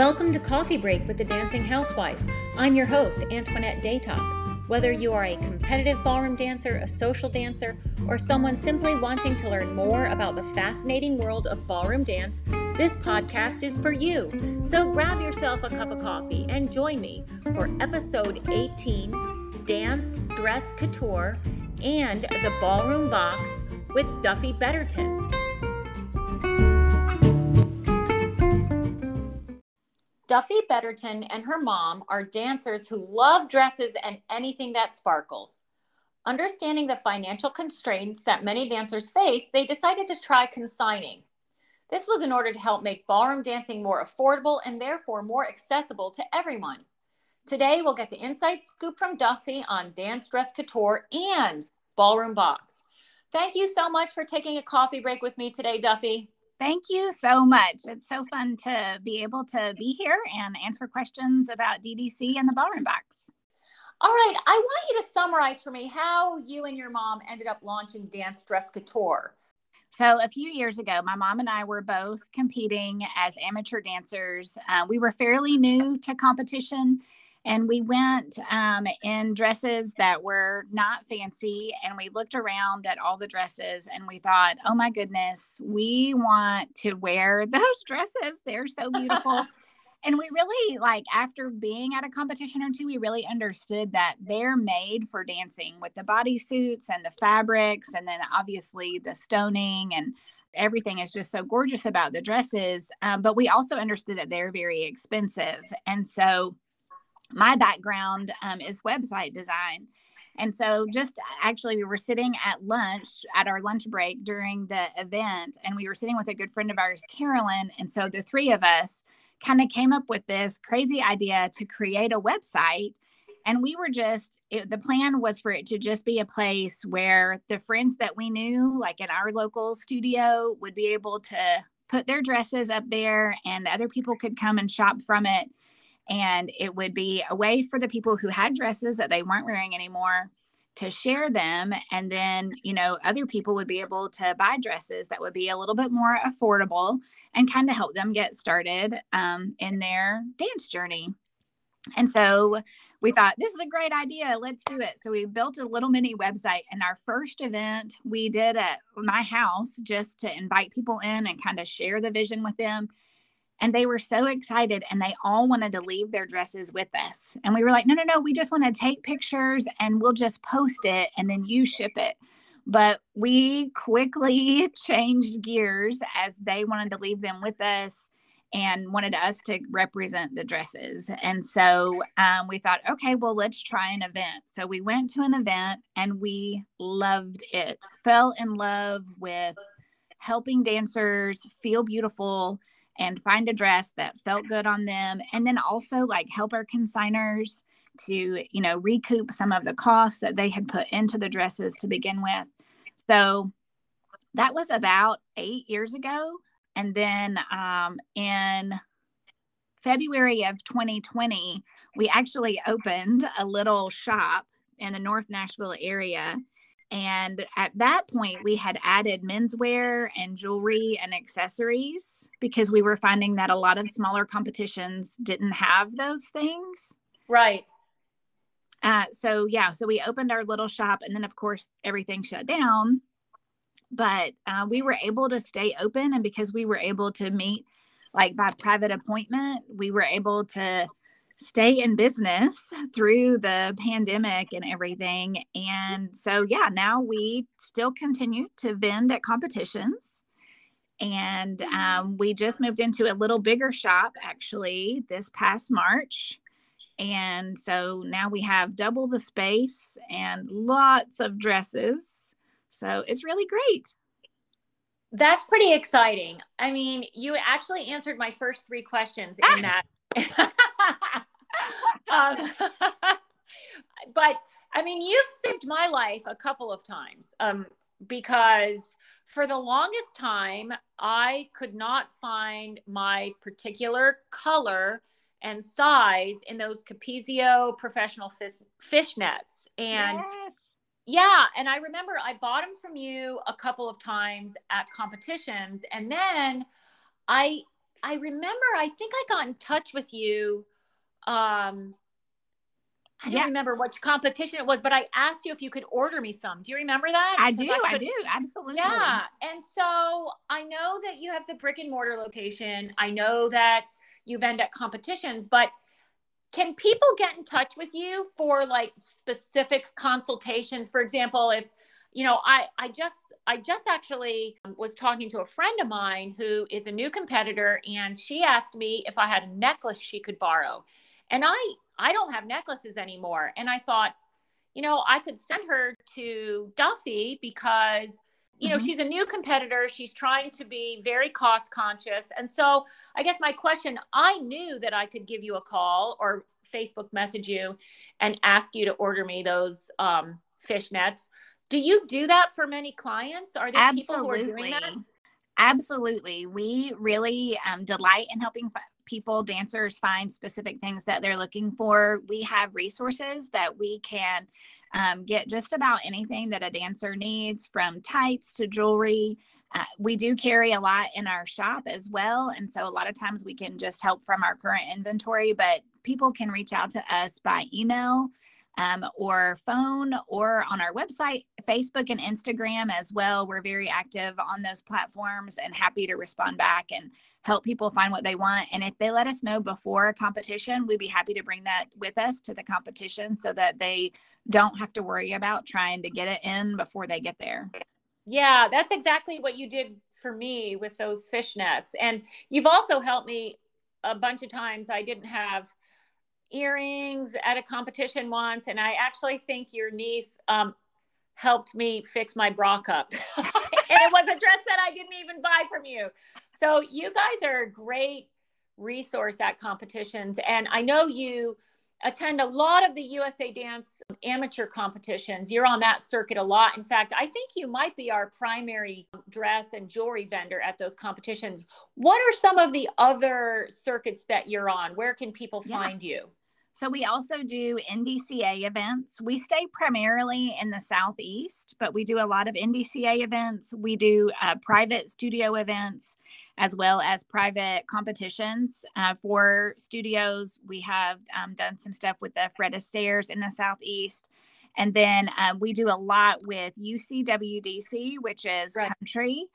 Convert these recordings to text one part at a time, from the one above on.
Welcome to Coffee Break with the Dancing Housewife. I'm your host, Antoinette Datoc. Whether you are a competitive ballroom dancer, a social dancer, or someone simply wanting to learn more about the fascinating world of ballroom dance, this podcast is for you. So grab yourself a cup of coffee and join me for episode 18 Dance, Dress, Couture, and the Ballroom Box with Duffy Betterton. Duffy Betterton and her mom are dancers who love dresses and anything that sparkles. Understanding the financial constraints that many dancers face, they decided to try consigning. This was in order to help make ballroom dancing more affordable and therefore more accessible to everyone. Today, we'll get the inside scoop from Duffy on Dance Dress Couture and Ballroom Box. Thank you so much for taking a coffee break with me today, Duffy. Thank you so much. It's so fun to be able to be here and answer questions about DDC and the ballroom box. All right, I want you to summarize for me how you and your mom ended up launching Dance Dress Couture. So, a few years ago, my mom and I were both competing as amateur dancers. Uh, we were fairly new to competition, and we went um, in dresses that were not fancy and we looked around at all the dresses and we thought oh my goodness we want to wear those dresses they're so beautiful. And we really like after being at a competition or two we really understood that they're made for dancing with the bodysuits and the fabrics and then obviously the stoning and everything is just so gorgeous about the dresses um, but we also understood that they're very expensive and so my background um, is website design. And so, just actually, we were sitting at lunch at our lunch break during the event, and we were sitting with a good friend of ours, Carolyn. And so, the three of us kind of came up with this crazy idea to create a website. And we were just, it, the plan was for it to just be a place where the friends that we knew, like in our local studio, would be able to put their dresses up there and other people could come and shop from it and it would be a way for the people who had dresses that they weren't wearing anymore to share them. And then, you know, other people would be able to buy dresses that would be a little bit more affordable and kind of help them get started um, in their dance journey. And so we thought, this is a great idea. Let's do it. So we built a little mini website. And our first event we did at my house just to invite people in and kind of share the vision with them. And they were so excited and they all wanted to leave their dresses with us. And we were like, no, no, no, we just want to take pictures and we'll just post it and then you ship it. But we quickly changed gears as they wanted to leave them with us and wanted us to represent the dresses. And so um, we thought, okay, well, let's try an event. So we went to an event and we loved it, fell in love with helping dancers feel beautiful and find a dress that felt good on them. And then also like help our consigners to you know recoup some of the costs that they had put into the dresses to begin with. So that was about eight years ago. And then um, in february of 2020 we actually opened a little shop in the north nashville area and at that point, we had added menswear and jewelry and accessories because we were finding that a lot of smaller competitions didn't have those things. Right. Uh, so, yeah, so we opened our little shop and then, of course, everything shut down. But uh, we were able to stay open. And because we were able to meet like by private appointment, we were able to stay in business through the pandemic and everything. And so, yeah, now we still continue to vend at competitions. And um, we just moved into a little bigger shop actually this past March. And so now we have double the space and lots of dresses. So it's really great. That's pretty exciting. I mean, you actually answered my first three questions in that. um, but I mean, you've saved my life a couple of times um, because for the longest time, I could not find my particular color and size in those Capezio professional fish, fish nets. And yes. yeah, and I remember I bought them from you a couple of times at competitions. And then I I remember, I think I got in touch with you. Um, I don't Yeah. remember which competition it was, but I asked you if you could order me some. Do you remember that? I do. I, could- do. Absolutely. Yeah. And so I know that you have the brick and mortar location. I know that you vend at competitions, but can people get in touch with you for like specific consultations? For example, if you know, I I just I just actually was talking to a friend of mine who is a new competitor and she asked me if I had a necklace she could borrow. And I I don't have necklaces anymore. And I thought, you know, I could send her to Duffy because you know, Mhm. she's a new competitor. She's trying to be very cost conscious. And so I guess my question, I knew that I could give you a call or Facebook message you and ask you to order me those um, fish nets. Do you do that for many clients? Are there people who are doing that? Absolutely. We really um, delight in helping people, dancers, find specific things that they're looking for. We have resources that we can um, get just about anything that a dancer needs from tights to jewelry. Uh, we do carry a lot in our shop as well. And so a lot of times we can just help from our current inventory, but people can reach out to us by email um, or phone or on our website, Facebook and Instagram as well. We're very active on those platforms and happy to respond back and help people find what they want. And if they let us know before a competition, we'd be happy to bring that with us to the competition so that they don't have to worry about trying to get it in before they get there. Yeah, that's exactly what you did for me with those fish nets. And you've also helped me a bunch of times. I didn't have earrings at a competition once, and I actually think your niece um, helped me fix my bra cup. and it was a dress that I didn't even buy from you. So you guys are a great resource at competitions. And I know you attend a lot of the USA Dance amateur competitions. You're on that circuit a lot. In fact, I think you might be our primary dress and jewelry vendor at those competitions. What are some of the other circuits that you're on? Where can people Yeah. find you? So we also do NDCA events. We stay primarily in the southeast, but we do a lot of NDCA events. We do uh, private studio events as well as private competitions uh, for studios. We have um, done some stuff with the Fred Astaire's in the southeast. And then uh, we do a lot with UCWDC, which is Right. country.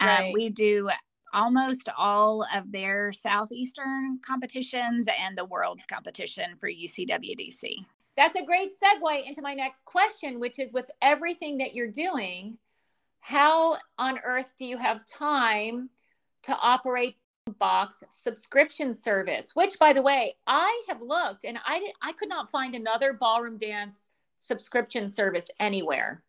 Um, Right. we do almost all of their southeastern competitions and the world's competition for UCWDC. That's a great segue into my next question, which is with everything that you're doing, how on earth do you have time to operate box subscription service which by the way i have looked and i i could not find another ballroom dance subscription service anywhere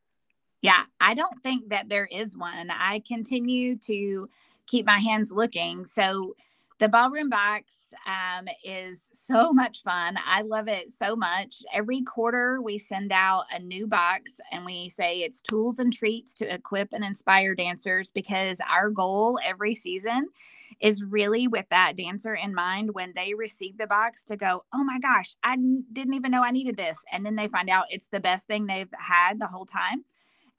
Yeah, I don't think that there is one. I continue to keep my hands looking. So the ballroom box um, is so much fun. I love it so much. Every quarter, we send out a new box and we say it's tools and treats to equip and inspire dancers because our goal every season is really with that dancer in mind when they receive the box to go, oh my gosh, I didn't even know I needed this. And then they find out it's the best thing they've had the whole time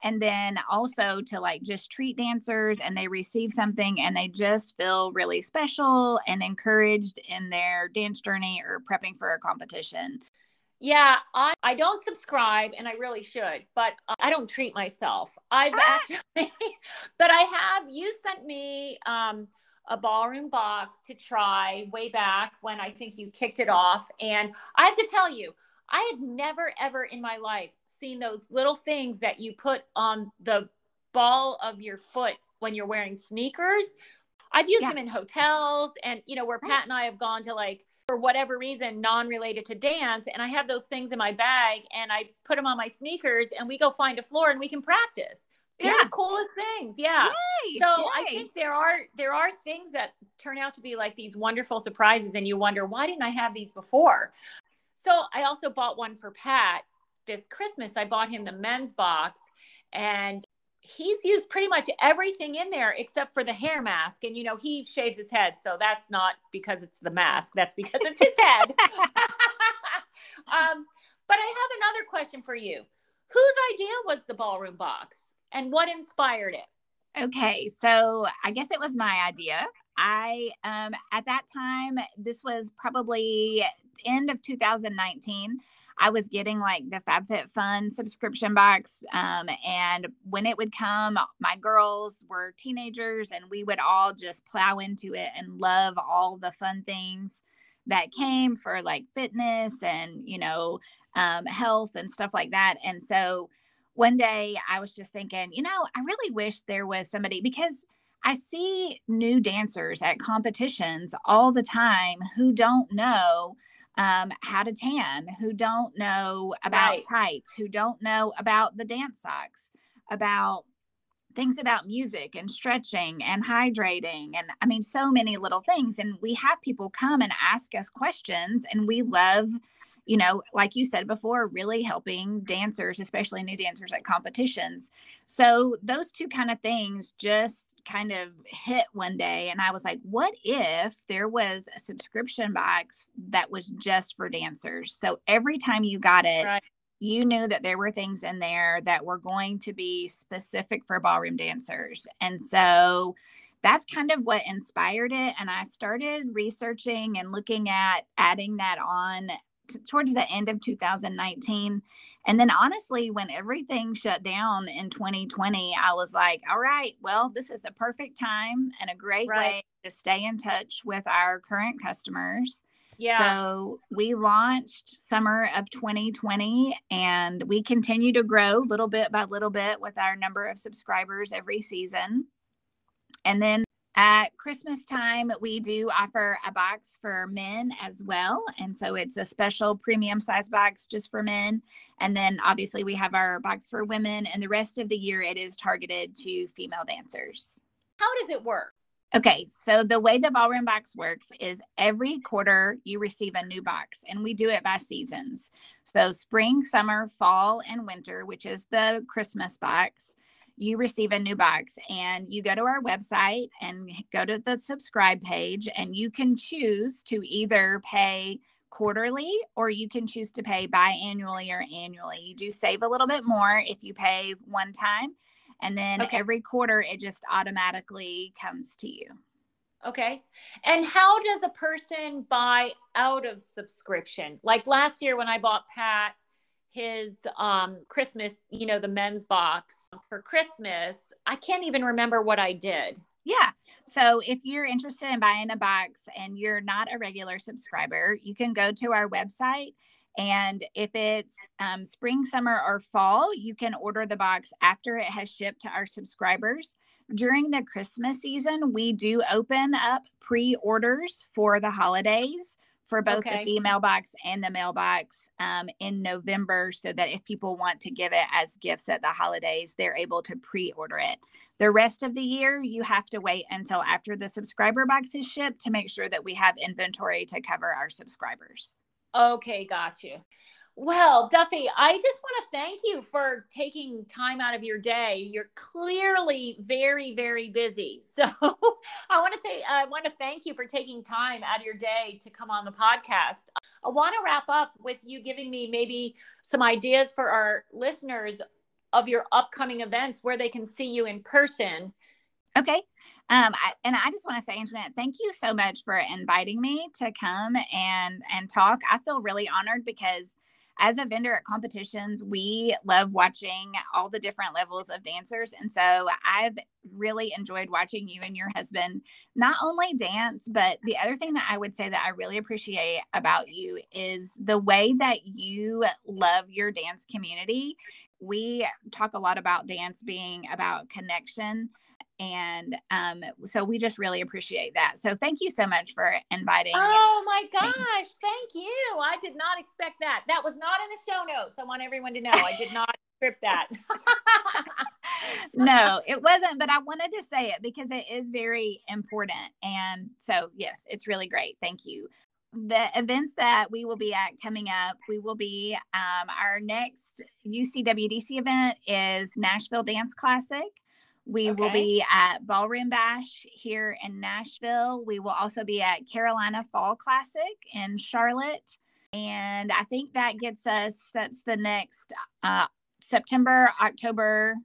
and then also to like just treat dancers and they receive something and they just feel really special and encouraged in their dance journey or prepping for a competition. yeah i i don't subscribe and i really should but uh, i don't treat myself i've Ah. actually but i have you sent me um a ballroom box to try way back when I think you kicked it off. And I have to tell you, I had never, ever in my life seen those little things that you put on the ball of your foot when you're wearing sneakers. I've used Yeah. them in hotels and, you know, where Pat and I have gone to like, for whatever reason, non related to dance. And I have those things in my bag and I put them on my sneakers and we go find a floor and we can practice. They're Yeah. the coolest things. Yeah Yay, so I think there are there are things that turn out to be like these wonderful surprises, and you wonder why didn't I have these before? So I also bought one for Pat this Christmas. I bought him the men's box, and he's used pretty much everything in there except for the hair mask. And you know he shaves his head, so that's not because it's the mask. That's because it's his head. um, but I have another question for you. Whose idea was the ballroom box, and what inspired it? Okay, so I guess it was my idea. I, um, at that time, this was probably end of 2019. I was getting like the FabFitFun subscription box. Um, and when it would come, my girls were teenagers and we would all just plow into it and love all the fun things that came for like fitness and, you know, um, health and stuff like that. And so one day I was just thinking, you know, I really wish there was somebody because I see new dancers at competitions all the time who don't know um, how to tan, who don't know about right. tights, who don't know about the dance socks, about things about music and stretching and hydrating and i mean so many little things and we have people come and ask us questions and we love you know like you said before really helping dancers especially new dancers at competitions so those two kind of things just kind of hit one day and i was like what if there was a subscription box that was just for dancers so every time you got it right you knew that there were things in there that were going to be specific for ballroom dancers. And so that's kind of what inspired it. And I started researching and looking at adding that on t- towards the end of 2019. And then honestly, when everything shut down in 2020, I was like, all right, well, this is a perfect time and a great right. way to stay in touch with our current customers yeah. So we launched summer of 2020 and we continue to grow little bit by little bit with our number of subscribers every season. And then at Christmas time, we do offer a box for men as well. And so it's a special premium size box just for men. And then obviously we have our box for women. And the rest of the year, it is targeted to female dancers. How does it work? Okay, so the way the ballroom box works is every quarter you receive a new box, and we do it by seasons. So, spring, summer, fall, and winter, which is the Christmas box, you receive a new box. And you go to our website and go to the subscribe page, and you can choose to either pay quarterly or you can choose to pay biannually or annually. You do save a little bit more if you pay one time and then okay. every quarter it just automatically comes to you. Okay. And how does a person buy out of subscription? Like last year when I bought Pat his um Christmas, you know, the men's box for Christmas, I can't even remember what I did. Yeah. So if you're interested in buying a box and you're not a regular subscriber, you can go to our website and if it's um, spring, summer, or fall, you can order the box after it has shipped to our subscribers. During the Christmas season, we do open up pre orders for the holidays for both okay. the female box and the male box um, in November so that if people want to give it as gifts at the holidays, they're able to pre order it. The rest of the year, you have to wait until after the subscriber box is shipped to make sure that we have inventory to cover our subscribers. Okay, got you. Well, Duffy, I just want to thank you for taking time out of your day. You're clearly very, very busy. So I want to take I want to thank you for taking time out of your day to come on the podcast. I want to wrap up with you giving me maybe some ideas for our listeners of your upcoming events where they can see you in person. Okay. Um, I, and I just want to say, Antoinette, thank you so much for inviting me to come and and talk. I feel really honored because as a vendor at competitions, we love watching all the different levels of dancers. And so I've really enjoyed watching you and your husband not only dance, but the other thing that I would say that I really appreciate about you is the way that you love your dance community. We talk a lot about dance being about connection and um, so we just really appreciate that. So thank you so much for inviting. Oh my gosh, thank you. I did not expect that. That was not in the show notes. I want everyone to know I did not script that. no, it wasn't, but I wanted to say it because it is very important. And so, yes, it's really great. Thank you. The events that we will be at coming up, we will be um, our next UCWDC event is Nashville Dance Classic. We okay. will be at Ballroom Bash here in Nashville. We will also be at Carolina Fall Classic in Charlotte. And I think that gets us, that's the next uh, September, October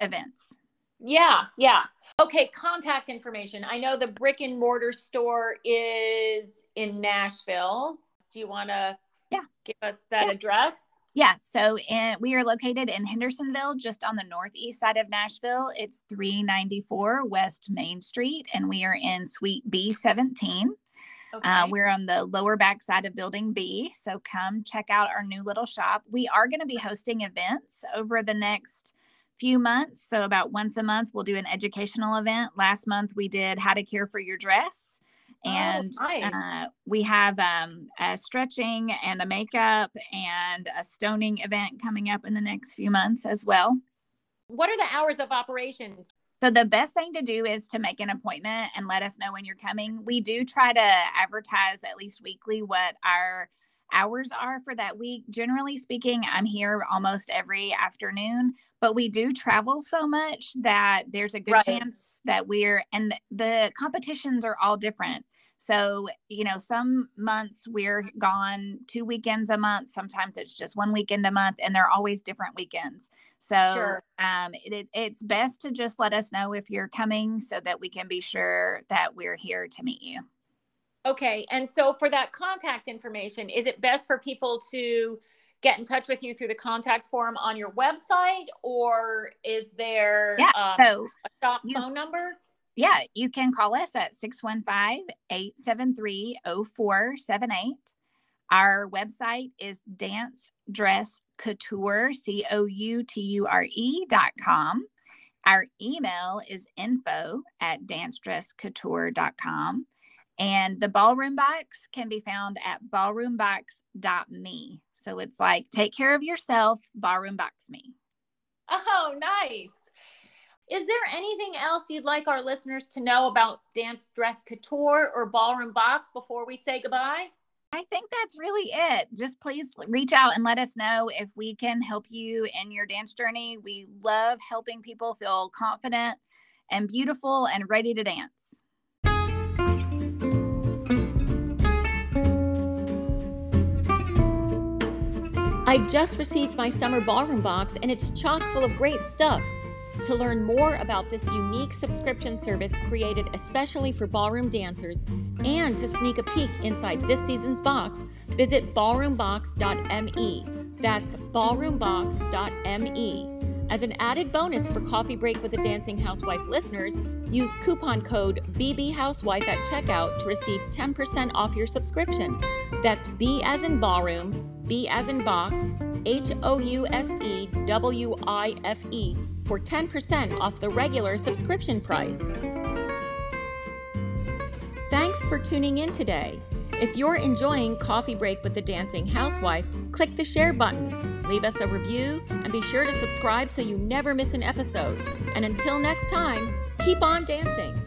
events. Yeah, yeah. Okay, contact information. I know the brick and mortar store is in Nashville. Do you want to yeah. give us that yeah. address? Yeah, so in, we are located in Hendersonville, just on the northeast side of Nashville. It's 394 West Main Street, and we are in Suite B17. Uh, okay. Uh, we're on the lower back side of Building B. So come check out our new little shop. We are going to be hosting events over the next few months. So, about once a month, we'll do an educational event. Last month, we did How to Care for Your Dress. Oh, and oh, nice. uh, we have um, a stretching and a makeup and a stoning event coming up in the next few months as well. What are the hours of operations? So the best thing to do is to make an appointment and let us know when you're coming. We do try to advertise at least weekly what our hours are for that week. Generally speaking, I'm here almost every afternoon, but we do travel so much that there's a good right. chance that we're, and the competitions are all different. So, you know, some months we're gone two weekends a month. Sometimes it's just one weekend a month, and they're always different weekends. So, sure. um, it, it's best to just let us know if you're coming so that we can be sure that we're here to meet you. Okay. And so for that contact information, is it best for people to get in touch with you through the contact form on your website or is there yeah, um, so a shop you, phone number? Yeah, you can call us at 615-873-0478. Our website is dance dress couture, C O U T U R E dot com. Our email is info at dancedresscouture.com. And the ballroom box can be found at ballroombox.me. So it's like take care of yourself, ballroom box me. Oh, nice. Is there anything else you'd like our listeners to know about Dance Dress Couture or Ballroom Box before we say goodbye? I think that's really it. Just please reach out and let us know if we can help you in your dance journey. We love helping people feel confident and beautiful and ready to dance. I just received my summer ballroom box and it's chock full of great stuff. To learn more about this unique subscription service created especially for ballroom dancers and to sneak a peek inside this season's box, visit ballroombox.me. That's ballroombox.me. As an added bonus for Coffee Break with the Dancing Housewife listeners, use coupon code BBHousewife at checkout to receive 10% off your subscription. That's B as in ballroom, B as in box, H O U S E W I F E for 10% off the regular subscription price. Thanks for tuning in today. If you're enjoying Coffee Break with the Dancing Housewife, click the share button, leave us a review, and be sure to subscribe so you never miss an episode. And until next time, keep on dancing.